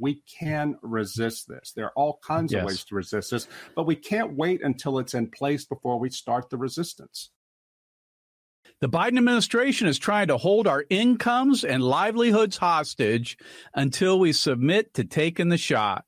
we can resist this. There are all kinds yes. of ways to resist this, but we can't wait until it's in place before we start the resistance. The Biden administration is trying to hold our incomes and livelihoods hostage until we submit to taking the shot.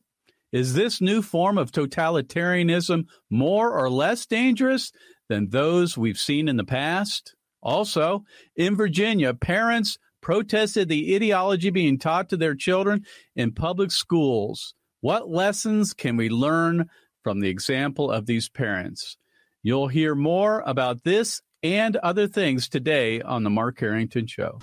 Is this new form of totalitarianism more or less dangerous than those we've seen in the past? Also, in Virginia, parents protested the ideology being taught to their children in public schools. What lessons can we learn from the example of these parents? You'll hear more about this and other things today on The Mark Harrington Show.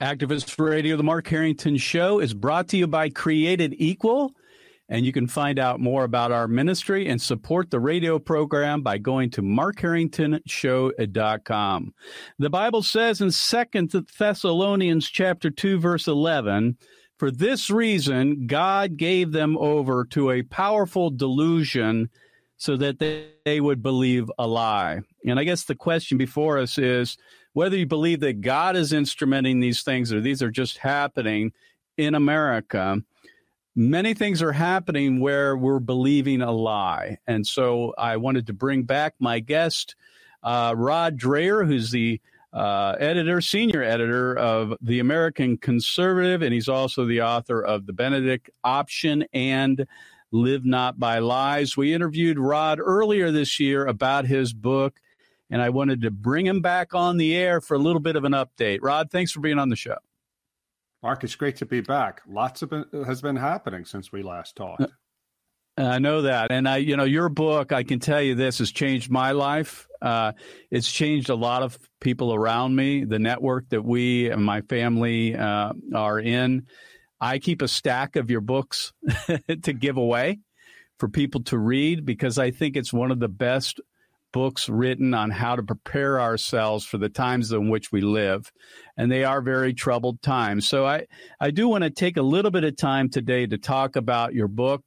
Activist Radio, The Mark Harrington Show is brought to you by Created Equal. And you can find out more about our ministry and support the radio program by going to markharringtonshow.com. The Bible says in Second Thessalonians chapter 2 verse 11, for this reason God gave them over to a powerful delusion so that they, they would believe a lie. And I guess the question before us is whether you believe that God is instrumenting these things or these are just happening in America many things are happening where we're believing a lie. And so I wanted to bring back my guest, uh, Rod Dreher, who's the uh, editor, senior editor of The American Conservative, and he's also the author of The Benedict Option and Live Not by Lies. We interviewed Rod earlier this year about his book, and I wanted to bring him back on the air for a little bit of an update. Rod, thanks for being on the show. Mark, it's great to be back. Lots of it has been happening since we last talked. Uh, I know that, and I, you know, your book. I can tell you this has changed my life. Uh, it's changed a lot of people around me. The network that we and my family uh, are in. I keep a stack of your books to give away for people to read because I think it's one of the best books written on how to prepare ourselves for the times in which we live. And they are very troubled times. So I, I do want to take a little bit of time today to talk about your book,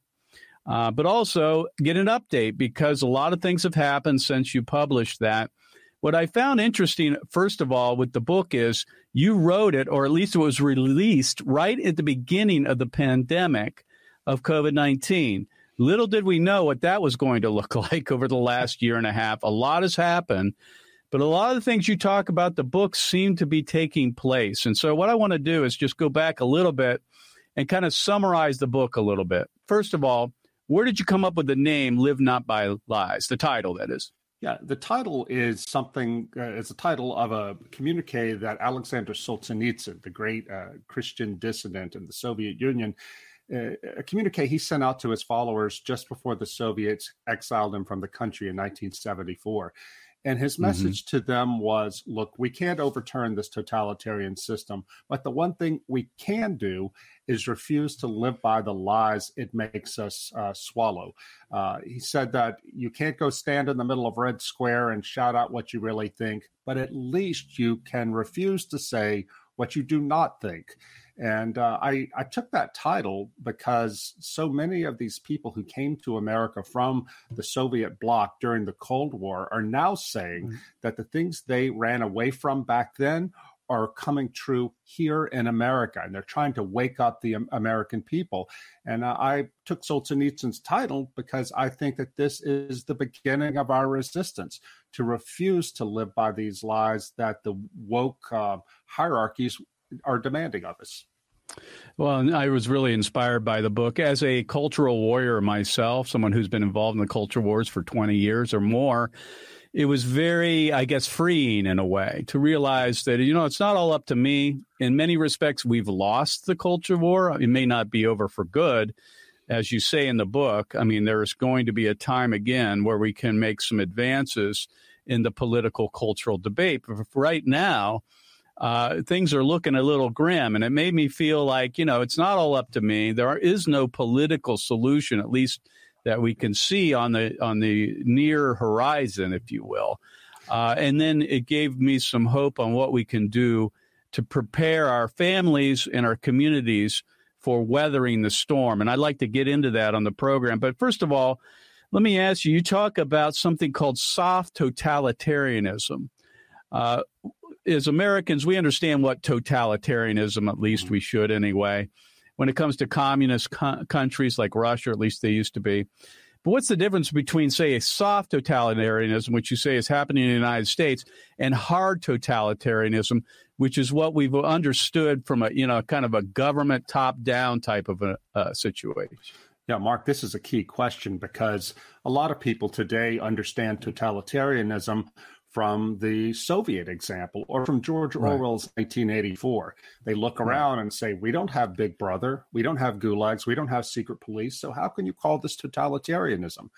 uh, but also get an update because a lot of things have happened since you published that. What I found interesting, first of all, with the book is you wrote it, or at least it was released right at the beginning of the pandemic of COVID 19. Little did we know what that was going to look like over the last year and a half. A lot has happened, but a lot of the things you talk about the books seem to be taking place. And so, what I want to do is just go back a little bit and kind of summarize the book a little bit. First of all, where did you come up with the name Live Not by Lies? The title, that is. Yeah, the title is something, uh, it's a title of a communique that Alexander Solzhenitsyn, the great uh, Christian dissident in the Soviet Union, a communique he sent out to his followers just before the Soviets exiled him from the country in 1974. And his mm-hmm. message mm-hmm. to them was look, we can't overturn this totalitarian system, but the one thing we can do is refuse to live by the lies it makes us uh, swallow. Uh, he said that you can't go stand in the middle of Red Square and shout out what you really think, but at least you can refuse to say what you do not think. And uh, I, I took that title because so many of these people who came to America from the Soviet bloc during the Cold War are now saying mm-hmm. that the things they ran away from back then are coming true here in America, and they're trying to wake up the American people. And uh, I took Solzhenitsyn's title because I think that this is the beginning of our resistance to refuse to live by these lies that the woke uh, hierarchies are demanding of us. Well, I was really inspired by the book. As a cultural warrior myself, someone who's been involved in the culture wars for 20 years or more, it was very, I guess, freeing in a way to realize that, you know, it's not all up to me. In many respects, we've lost the culture war. It may not be over for good. As you say in the book, I mean, there's going to be a time again where we can make some advances in the political cultural debate. But right now, uh, things are looking a little grim. And it made me feel like, you know, it's not all up to me. There is no political solution, at least that we can see on the on the near horizon, if you will. Uh, and then it gave me some hope on what we can do to prepare our families and our communities for weathering the storm. And I'd like to get into that on the program. But first of all, let me ask you. You talk about something called soft totalitarianism. Uh, as Americans, we understand what totalitarianism, at least mm-hmm. we should anyway. When it comes to communist co- countries like Russia, at least they used to be. But what's the difference between, say, a soft totalitarianism, which you say is happening in the United States, and hard totalitarianism, which is what we've understood from a, you know, kind of a government top down type of a, a situation? Yeah, Mark, this is a key question because a lot of people today understand totalitarianism from the Soviet example or from George right. Orwell's 1984. They look around and say, We don't have Big Brother, we don't have gulags, we don't have secret police. So how can you call this totalitarianism?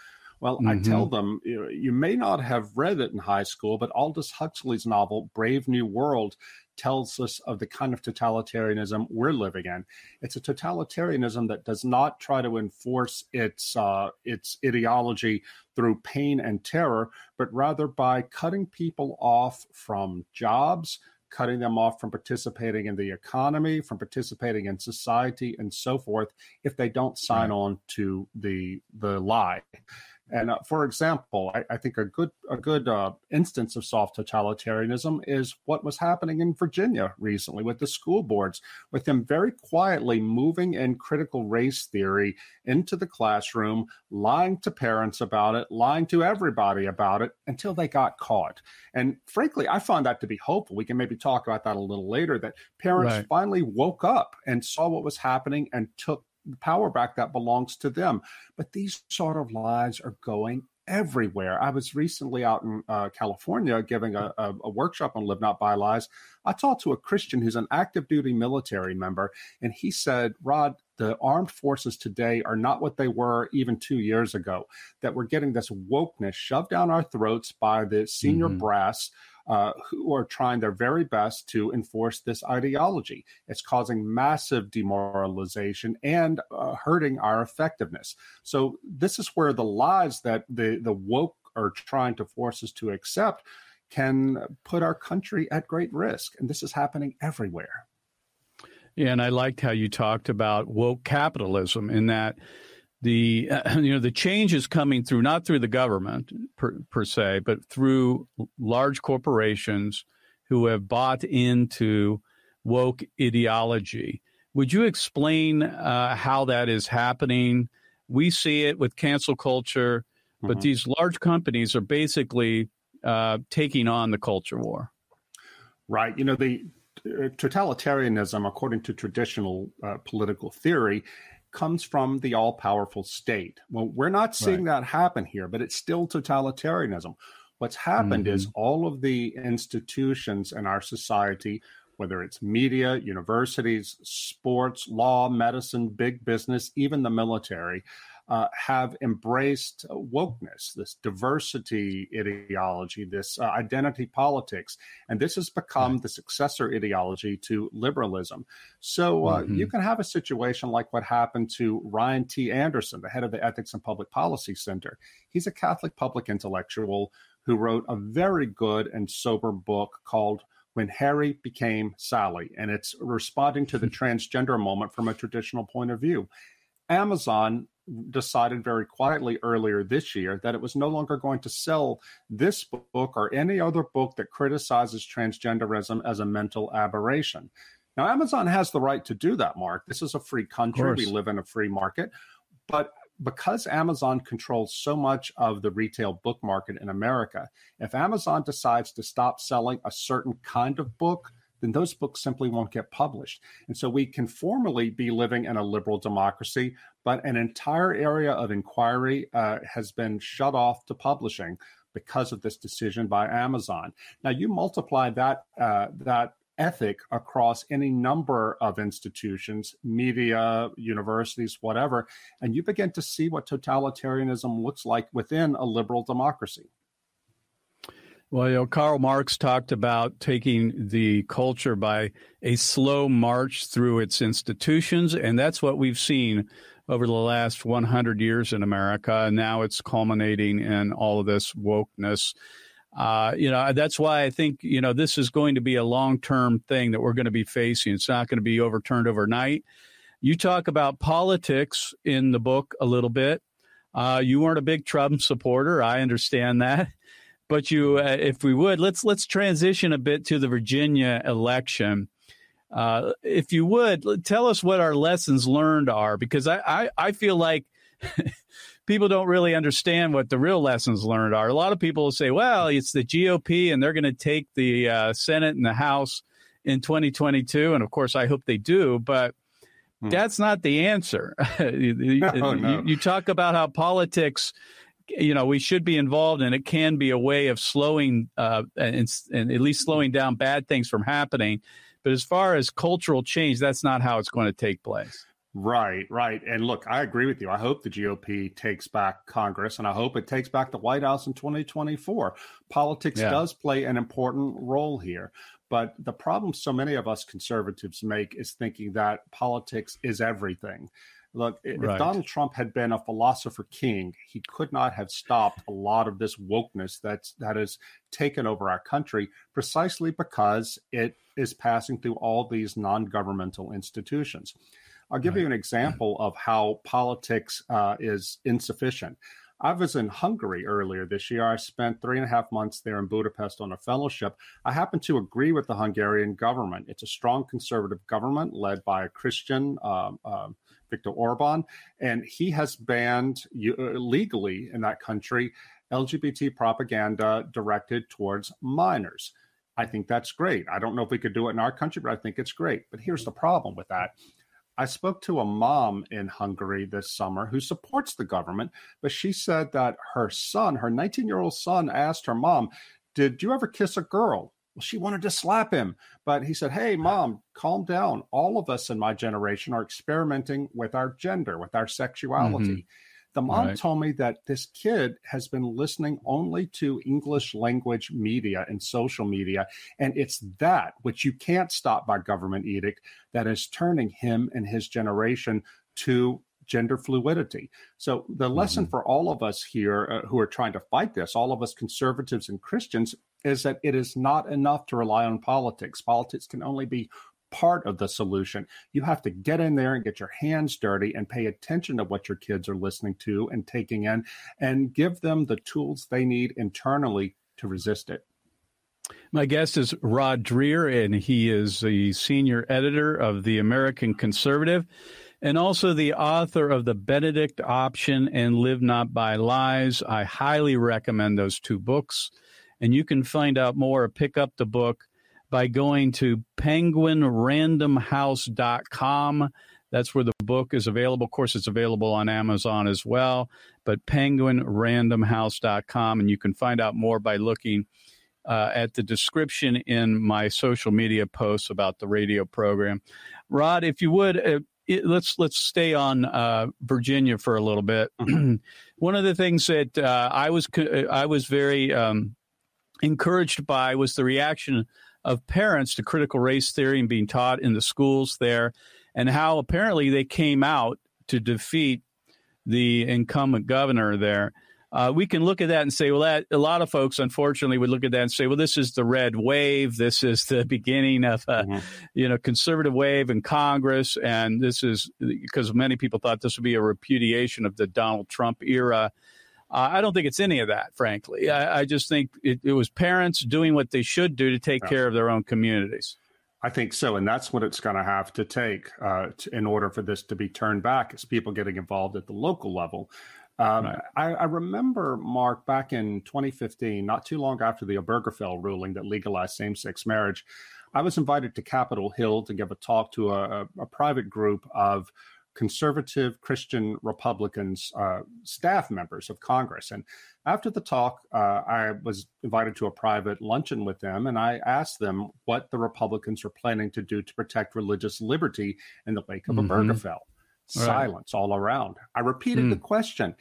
Well, mm-hmm. I tell them, you, you may not have read it in high school, but Aldous Huxley's novel, Brave New World, tells us of the kind of totalitarianism we're living in. It's a totalitarianism that does not try to enforce its uh, its ideology through pain and terror, but rather by cutting people off from jobs, cutting them off from participating in the economy, from participating in society, and so forth, if they don't sign right. on to the the lie. And uh, for example, I, I, think a good a good uh, instance of soft totalitarianism is what was happening in Virginia recently with the school boards, with them very quietly moving in critical race theory into the classroom, lying to parents about it, lying to everybody about it until they got caught. And frankly, I find that to be hopeful. We can maybe talk about that a little later. That parents right. finally woke up and saw what was happening and took power back that belongs to them. But these sort of lies are going everywhere. I was recently out in uh, California giving a, a, a, workshop on Live Not By Lies. I talked to a Christian who's an active duty military member, and he said, Rod, the armed forces today are not what they were even two years ago, that we're getting this wokeness shoved down our throats by the senior mm-hmm. brass uh, who are trying their very best to enforce this ideology. It's causing massive demoralization and uh, hurting our effectiveness. So this is where the lies that the the woke are trying to force us to accept can put our country at great risk, and this is happening everywhere. Yeah, and I liked how you talked about woke capitalism in that the uh, you know the change is coming through not through the government per, per se, but through large corporations who have bought into woke ideology. Would you explain uh, how that is happening? We see it with cancel culture, but mm-hmm. these large companies are basically uh, taking on the culture war. Right. You know, the uh, totalitarianism, according to traditional uh, political theory, comes from the all powerful state. Well, we're not seeing right. that happen here, but it's still totalitarianism. What's happened mm-hmm. is all of the institutions in our society, whether it's media, universities, sports, law, medicine, big business, even the military, uh, have embraced wokeness, this diversity ideology, this uh, identity politics. And this has become right. the successor ideology to liberalism. So uh, mm-hmm. you can have a situation like what happened to Ryan T. Anderson, the head of the Ethics and Public Policy Center. He's a Catholic public intellectual who wrote a very good and sober book called when Harry became Sally, and it's responding to the transgender moment from a traditional point of view. Amazon decided very quietly earlier this year that it was no longer going to sell this book or any other book that criticizes transgenderism as a mental aberration. Now, Amazon has the right to do that, Mark. This is a free country. We live in a free market. But because Amazon controls so much of the retail book market in America, if Amazon decides to stop selling a certain kind of book, then those books simply won't get published. And so we can formally be living in a liberal democracy, but an entire area of inquiry uh, has been shut off to publishing because of this decision by Amazon. Now you multiply that uh, that ethic across any number of institutions, media, universities, whatever, and you begin to see what totalitarianism looks like within a liberal democracy. Well, you know, Karl Marx talked about taking the culture by a slow march through its institutions, and that's what we've seen over the last 100 years in America. And now it's culminating in all of this wokeness. Uh, you know, that's why I think, you know, this is going to be a long term thing that we're going to be facing. It's not going to be overturned overnight. You talk about politics in the book a little bit. Uh, you weren't a big Trump supporter. I understand that. But you, uh, if we would, let's let's transition a bit to the Virginia election. Uh, if you would, tell us what our lessons learned are, because I, I, I feel like people don't really understand what the real lessons learned are. A lot of people say, well, it's the GOP and they're going to take the uh, Senate and the House in 2022. And of course, I hope they do. But Hmm. That's not the answer. you, no, no. You, you, talk about how politics, you know, we should be involved, and it can be a way of slowing uh, and, and at least slowing down bad things from happening. But as far as cultural change, that's not how it's going to take place. Right, right. And look, I agree with you. I hope the GOP takes back Congress and I hope it takes back the White House in 2024. Politics yeah. does play an important role here. But the problem so many of us conservatives make is thinking that politics is everything. Look, if right. Donald Trump had been a philosopher king, he could not have stopped a lot of this wokeness that's that has taken over our country precisely because it is passing through all these non-governmental institutions. I'll give right. you an example of how politics uh, is insufficient. I was in Hungary earlier this year. I spent three and a half months there in Budapest on a fellowship. I happen to agree with the Hungarian government. It's a strong conservative government led by a Christian, um, uh, Viktor Orban, and he has banned uh, legally in that country LGBT propaganda directed towards minors. I think that's great. I don't know if we could do it in our country, but I think it's great. But here's the problem with that I spoke to a mom in Hungary this summer who supports the government, but she said that her son, her 19 year old son, asked her mom, Did you ever kiss a girl? Well, she wanted to slap him, but he said, Hey, mom, calm down. All of us in my generation are experimenting with our gender, with our sexuality. Mm-hmm. The mom right. told me that this kid has been listening only to English language media and social media. And it's that, which you can't stop by government edict, that is turning him and his generation to gender fluidity. So the mm-hmm. lesson for all of us here uh, who are trying to fight this, all of us conservatives and Christians, is that it is not enough to rely on politics. Politics can only be part of the solution. You have to get in there and get your hands dirty and pay attention to what your kids are listening to and taking in and give them the tools they need internally to resist it. My guest is Rod Dreher, and he is the senior editor of The American Conservative and also the author of The Benedict Option and Live Not by Lies. I highly recommend those two books. And you can find out more or pick up the book by going to penguinrandomhouse.com. That's where the book is available. Of course, it's available on Amazon as well, but penguinrandomhouse.com. And you can find out more by looking uh, at the description in my social media posts about the radio program. Rod, if you would, uh, it, let's let's stay on uh, Virginia for a little bit. Mm-hmm. One of the things that uh, I was I was very um, encouraged by was the reaction of parents to critical race theory and being taught in the schools there, and how apparently they came out to defeat the incumbent governor there. Uh, we can look at that and say, well, that, a lot of folks, unfortunately, would look at that and say, well, this is the red wave. This is the beginning of a, mm-hmm. you know, conservative wave in Congress, and this is because many people thought this would be a repudiation of the Donald Trump era. Uh, I don't think it's any of that, frankly. I, I just think it, it, was parents doing what they should do to take yeah. care of their own communities. I think so, and that's what it's going to have to take uh, to, in order for this to be turned back. Is people getting involved at the local level. Um, right. I, I, remember, Mark, back in 2015, not too long after the Obergefell ruling that legalized same-sex marriage, I was invited to Capitol Hill to give a talk to a, a private group of conservative Christian Republicans, uh, staff members of Congress. And after the talk, uh, I was invited to a private luncheon with them, and I asked them what the Republicans are planning to do to protect religious liberty in the wake of mm-hmm. Obergefell. Silence right. all around. I repeated mm. the question.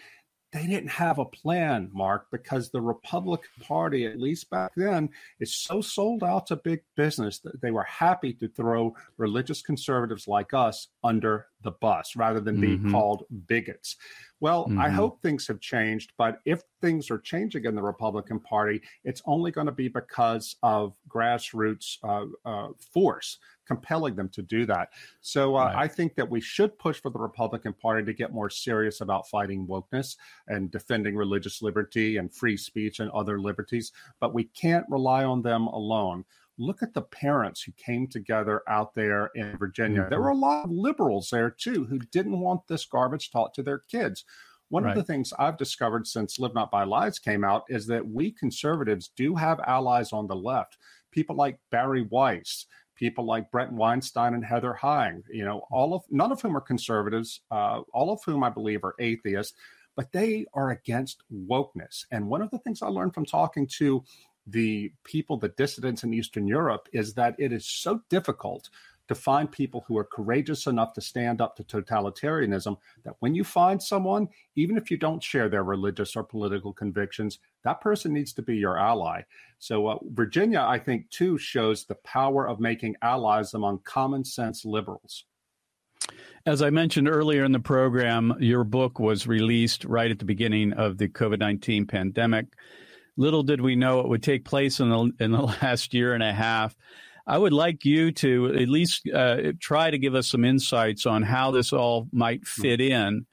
They didn't have a plan, Mark, because the Republican Party, at least back then, is so sold out to big business that they were happy to throw religious conservatives like us under the bus rather than be mm-hmm. called bigots. Well, mm-hmm. I hope things have changed, but if things are changing in the Republican Party, it's only going to be because of grassroots uh, uh, force compelling them to do that. So uh, right. I think that we should push for the Republican Party to get more serious about fighting wokeness and defending religious liberty and free speech and other liberties, but we can't rely on them alone look at the parents who came together out there in Virginia. Mm-hmm. There were a lot of liberals there too who didn't want this garbage taught to their kids. One right. of the things I've discovered since Live Not by Lies came out is that we conservatives do have allies on the left. People like Bari Weiss, people like Bret Weinstein and Heather Heying, you know, all of none of whom are conservatives, uh, all of whom I believe are atheists, but they are against wokeness. And one of the things I learned from talking to the people, the dissidents in Eastern Europe, is that it is so difficult to find people who are courageous enough to stand up to totalitarianism that when you find someone, even if you don't share their religious or political convictions, that person needs to be your ally. So, uh, Virginia, I think, too, shows the power of making allies among common sense liberals. As I mentioned earlier in the program, your book was released right at the beginning of the COVID 19 pandemic. Little did we know it would take place in the, in the last year and a half. I would like you to at least uh, try to give us some insights on how this all might fit in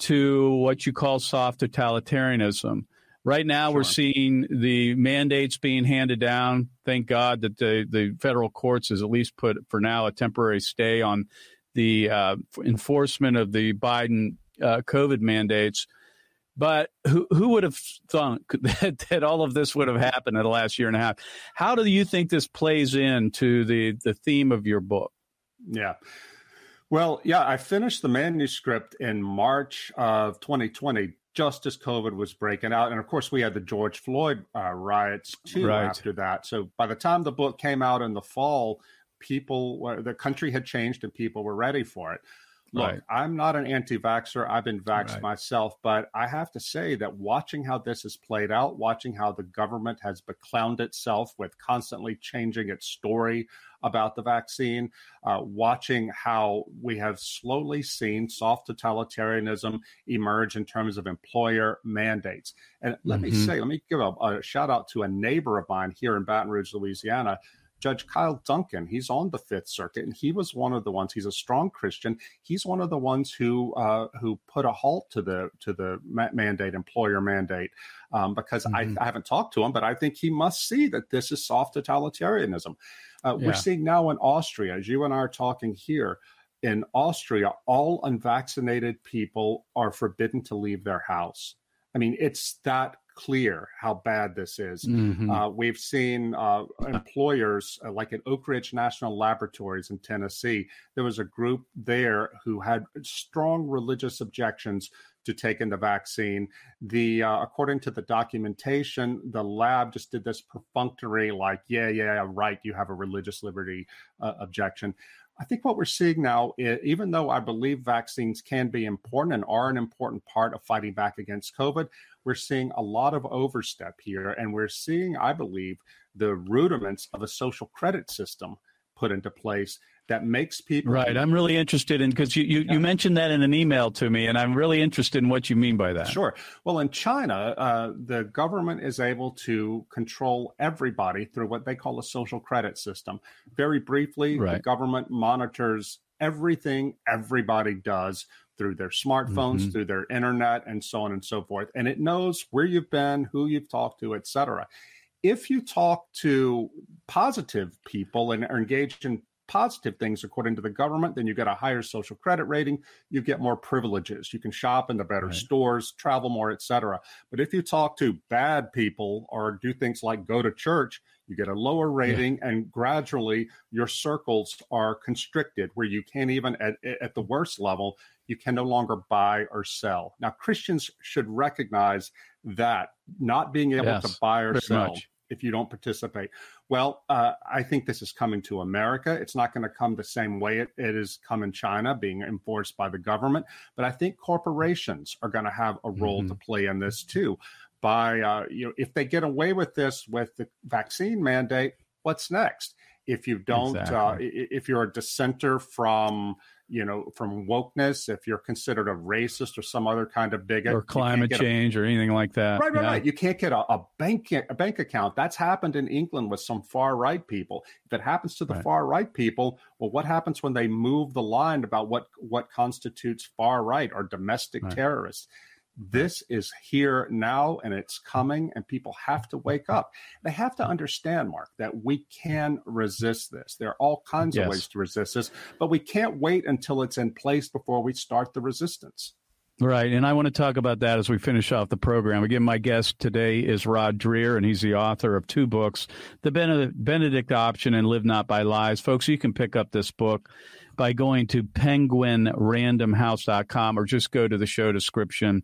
to what you call soft totalitarianism. Right now, sure. we're seeing the mandates being handed down. Thank God that the, the federal courts has at least put, for now, a temporary stay on the uh, enforcement of the Biden uh, COVID mandates. But who, who would have thought that, that all of this would have happened in the last year and a half? How do you think this plays into the, the theme of your book? Yeah. Well, yeah, I finished the manuscript in March of 2020, just as COVID was breaking out. And of course, we had the George Floyd uh, riots too right. after that. So by the time the book came out in the fall, people, the country had changed and people were ready for it. Look, right. I'm not an anti vaxxer. I've been vaxxed right. myself, but I have to say that watching how this has played out, watching how the government has beclowned itself with constantly changing its story about the vaccine, uh, watching how we have slowly seen soft totalitarianism emerge in terms of employer mandates. And let mm-hmm. me say, let me give a, a shout out to a neighbor of mine here in Baton Rouge, Louisiana Judge Kyle Duncan. He's on the Fifth Circuit, and he was one of the ones. He's a strong Christian. He's one of the ones who uh, who put a halt to the to the mandate, employer mandate, um, because mm-hmm. I, I, haven't talked to him, but I think he must see that this is soft totalitarianism. Uh, yeah. We're seeing now in Austria, as you and I are talking here. In Austria, all unvaccinated people are forbidden to leave their house. I mean, it's that clear how bad this is. Mm-hmm. Uh, we've seen uh, employers uh, like at Oak Ridge National Laboratories in Tennessee. There was a group there who had strong religious objections to taking the vaccine. The uh, according to the documentation, the lab just did this perfunctory, like, yeah, yeah, right, you have a religious liberty uh, objection. I think what we're seeing now, is, even though I believe vaccines can be important and are an important part of fighting back against COVID, we're seeing a lot of overstep here. And we're seeing, I believe, the rudiments of a social credit system put into place that makes people right i'm really interested in because you, you, yeah. you, mentioned that in an email to me and i'm really interested in what you mean by that sure well in china uh, the government is able to control everybody through what they call a social credit system very briefly right. the government monitors everything everybody does through their smartphones mm-hmm. through their internet and so on and so forth and it knows where you've been who you've talked to etc if you talk to positive people and are engaged in positive things according to the government, then you get a higher social credit rating, you get more privileges. You can shop in the better right. stores, travel more, etc. But if you talk to bad people or do things like go to church, you get a lower rating yeah. and gradually your circles are constricted where you can't even at, at the worst level you can no longer buy or sell now christians should recognize that not being able yes, to buy or sell much if you don't participate. Well, uh, I think this is coming to America. It's not going to come the same way it, it has come in China, being enforced by the government. But I think corporations are going to have a role mm-hmm. to play in this too. By uh, you know, if they get away with this with the vaccine mandate, what's next? If you don't, uh, exactly. uh, if you're a dissenter from you know, from wokeness, if you're considered a racist or some other kind of bigot, or climate change a, or anything like that. Right, right, yeah. right. You can't get a, a, bank a bank account. That's happened in England with some far right people. If it happens to the right. far right people, well, what happens when they move the line about what what constitutes far right or domestic right. terrorists? This is here now and it's coming, and people have to wake up. They have to understand, Mark, that we can resist this. There are all kinds yes. of ways to resist this, but we can't wait until it's in place before we start the resistance. Right. And I want to talk about that as we finish off the program. Again, my guest today is Rod Dreher, and he's the author of two books The Benedict Option and Live Not by Lies. Folks, you can pick up this book by going to penguinrandomhouse.com or just go to the show description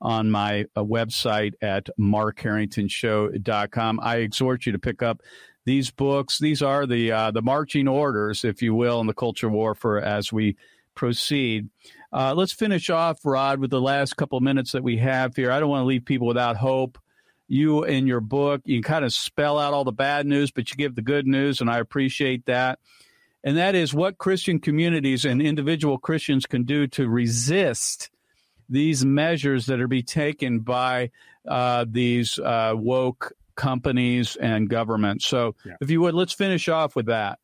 on my uh, website at markharringtonshow.com. I exhort you to pick up these books. These are the uh, the marching orders, if you will, in the culture war for as we proceed. Uh, let's finish off, Rod, with the last couple minutes that we have here. I don't want to leave people without hope. You, in your book, you kind of spell out all the bad news, but you give the good news, and I appreciate that and that is what Christian communities and individual Christians can do to resist these measures that are being taken by uh, these uh, woke companies and governments. So, yeah. if you would, let's finish off with that.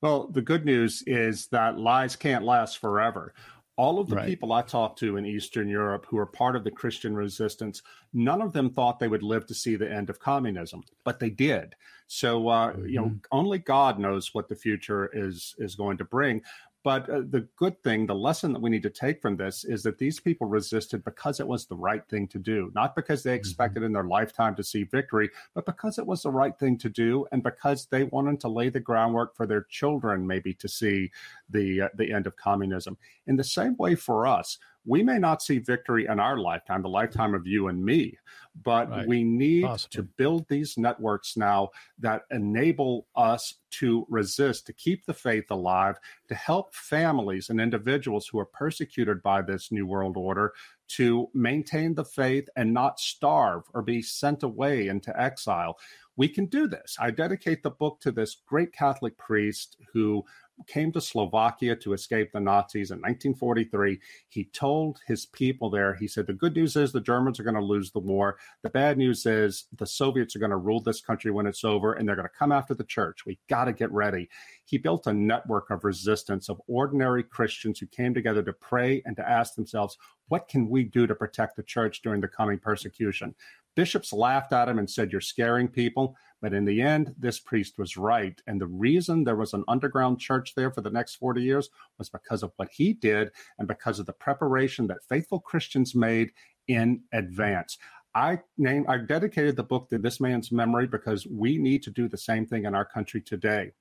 Well, the good news is that lies can't last forever. All of the right. people I talked to in Eastern Europe who are part of the Christian resistance, none of them thought they would live to see the end of communism, but they did. So uh, mm-hmm. you know, mm-hmm. only God knows what the future is is going to bring. But uh, the good thing, the lesson that we need to take from this is that these people resisted because it was the right thing to do, not because they mm-hmm. expected mm-hmm. in their lifetime to see victory, but because it was the right thing to do, and because they wanted to lay the groundwork for their children, maybe to see the uh, the end of communism. In the same way, for us, we may not see victory in our lifetime, the lifetime of you and me, but right. we need Possibly. to build these networks now that enable us to resist, to keep the faith alive, to help families and individuals who are persecuted by this New World Order to maintain the faith and not starve or be sent away into exile. We can do this. I dedicate the book to this great Catholic priest who came to Slovakia to escape the Nazis in 1943. He told his people there, he said, The good news is the Germans are going to lose the war. The bad news is the Soviets are going to rule this country when it's over and they're going to come after the church. We got to get ready. He built a network of resistance of ordinary Christians who came together to pray and to ask themselves, What can we do to protect the church during the coming persecution? Bishops laughed at him and said, You're scaring people. But in the end, this priest was right. And the reason there was an underground church there for the next 40 years was because of what he did and because of the preparation that faithful Christians made in advance. I name I dedicated the book to this man's memory because we need to do the same thing in our country today.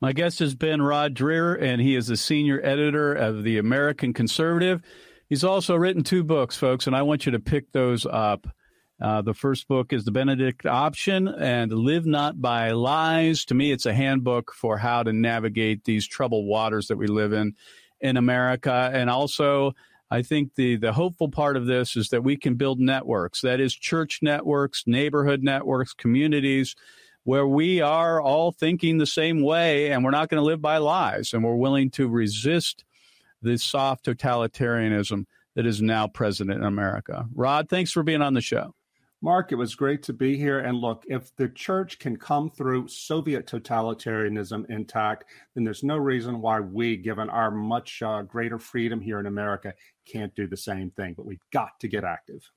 My guest has been Rod Dreher, and he is the senior editor of the American Conservative. He's also written two books, folks, and I want you to pick those up. Uh, the first book is The Benedict Option and Live Not by Lies. To me, it's a handbook for how to navigate these troubled waters that we live in in America. And also, I think the, the hopeful part of this is that we can build networks that is, church networks, neighborhood networks, communities where we are all thinking the same way and we're not going to live by lies and we're willing to resist this soft totalitarianism that is now present in America. Rod, thanks for being on the show. Mark, it was great to be here. And look, if the church can come through Soviet totalitarianism intact, then there's no reason why we, given our much uh, greater freedom here in America, can't do the same thing. But we've got to get active.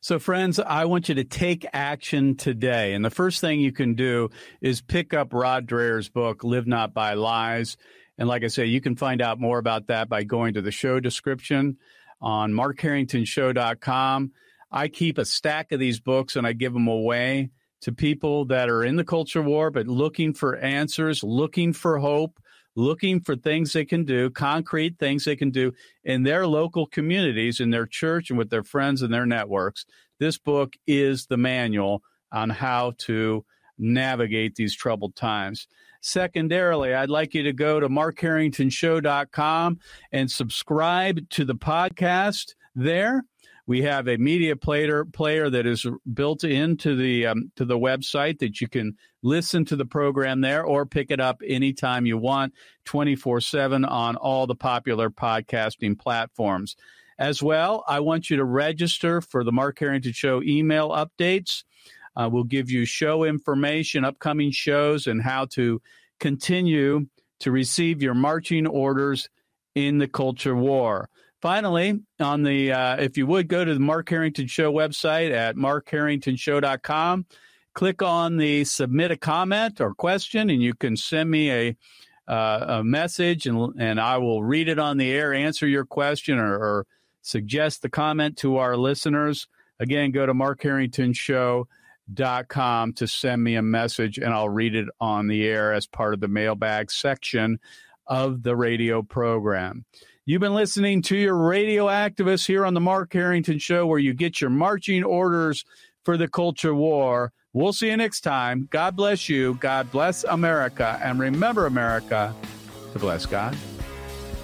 So, friends, I want you to take action today. And the first thing you can do is pick up Rod Dreher's book, Live Not by Lies. And like I say, you can find out more about that by going to the show description on markharringtonshow.com. I keep a stack of these books and I give them away to people that are in the culture war, but looking for answers, looking for hope, looking for things they can do, concrete things they can do in their local communities, in their church, and with their friends and their networks. This book is the manual on how to navigate these troubled times. Secondarily, I'd like you to go to markharringtonshow.com and subscribe to the podcast there. We have a media player player that is built into the um, to the website that you can listen to the program there or pick it up anytime you want, twenty four seven on all the popular podcasting platforms. As well, I want you to register for the Mark Harrington Show email updates. Uh, we'll give you show information, upcoming shows, and how to continue to receive your marching orders in the culture war. Finally, on the uh, if you would go to the Mark Harrington Show website at markharringtonshow.com, click on the submit a comment or question, and you can send me a uh, a message, and and I will read it on the air, answer your question, or, or suggest the comment to our listeners. Again, go to markharringtonshow.com to send me a message, and I'll read it on the air as part of the mailbag section of the radio program. You've been listening to your radio activists here on the Mark Harrington Show, where you get your marching orders for the culture war. We'll see you next time. God bless you. God bless America. And remember, America, to bless God.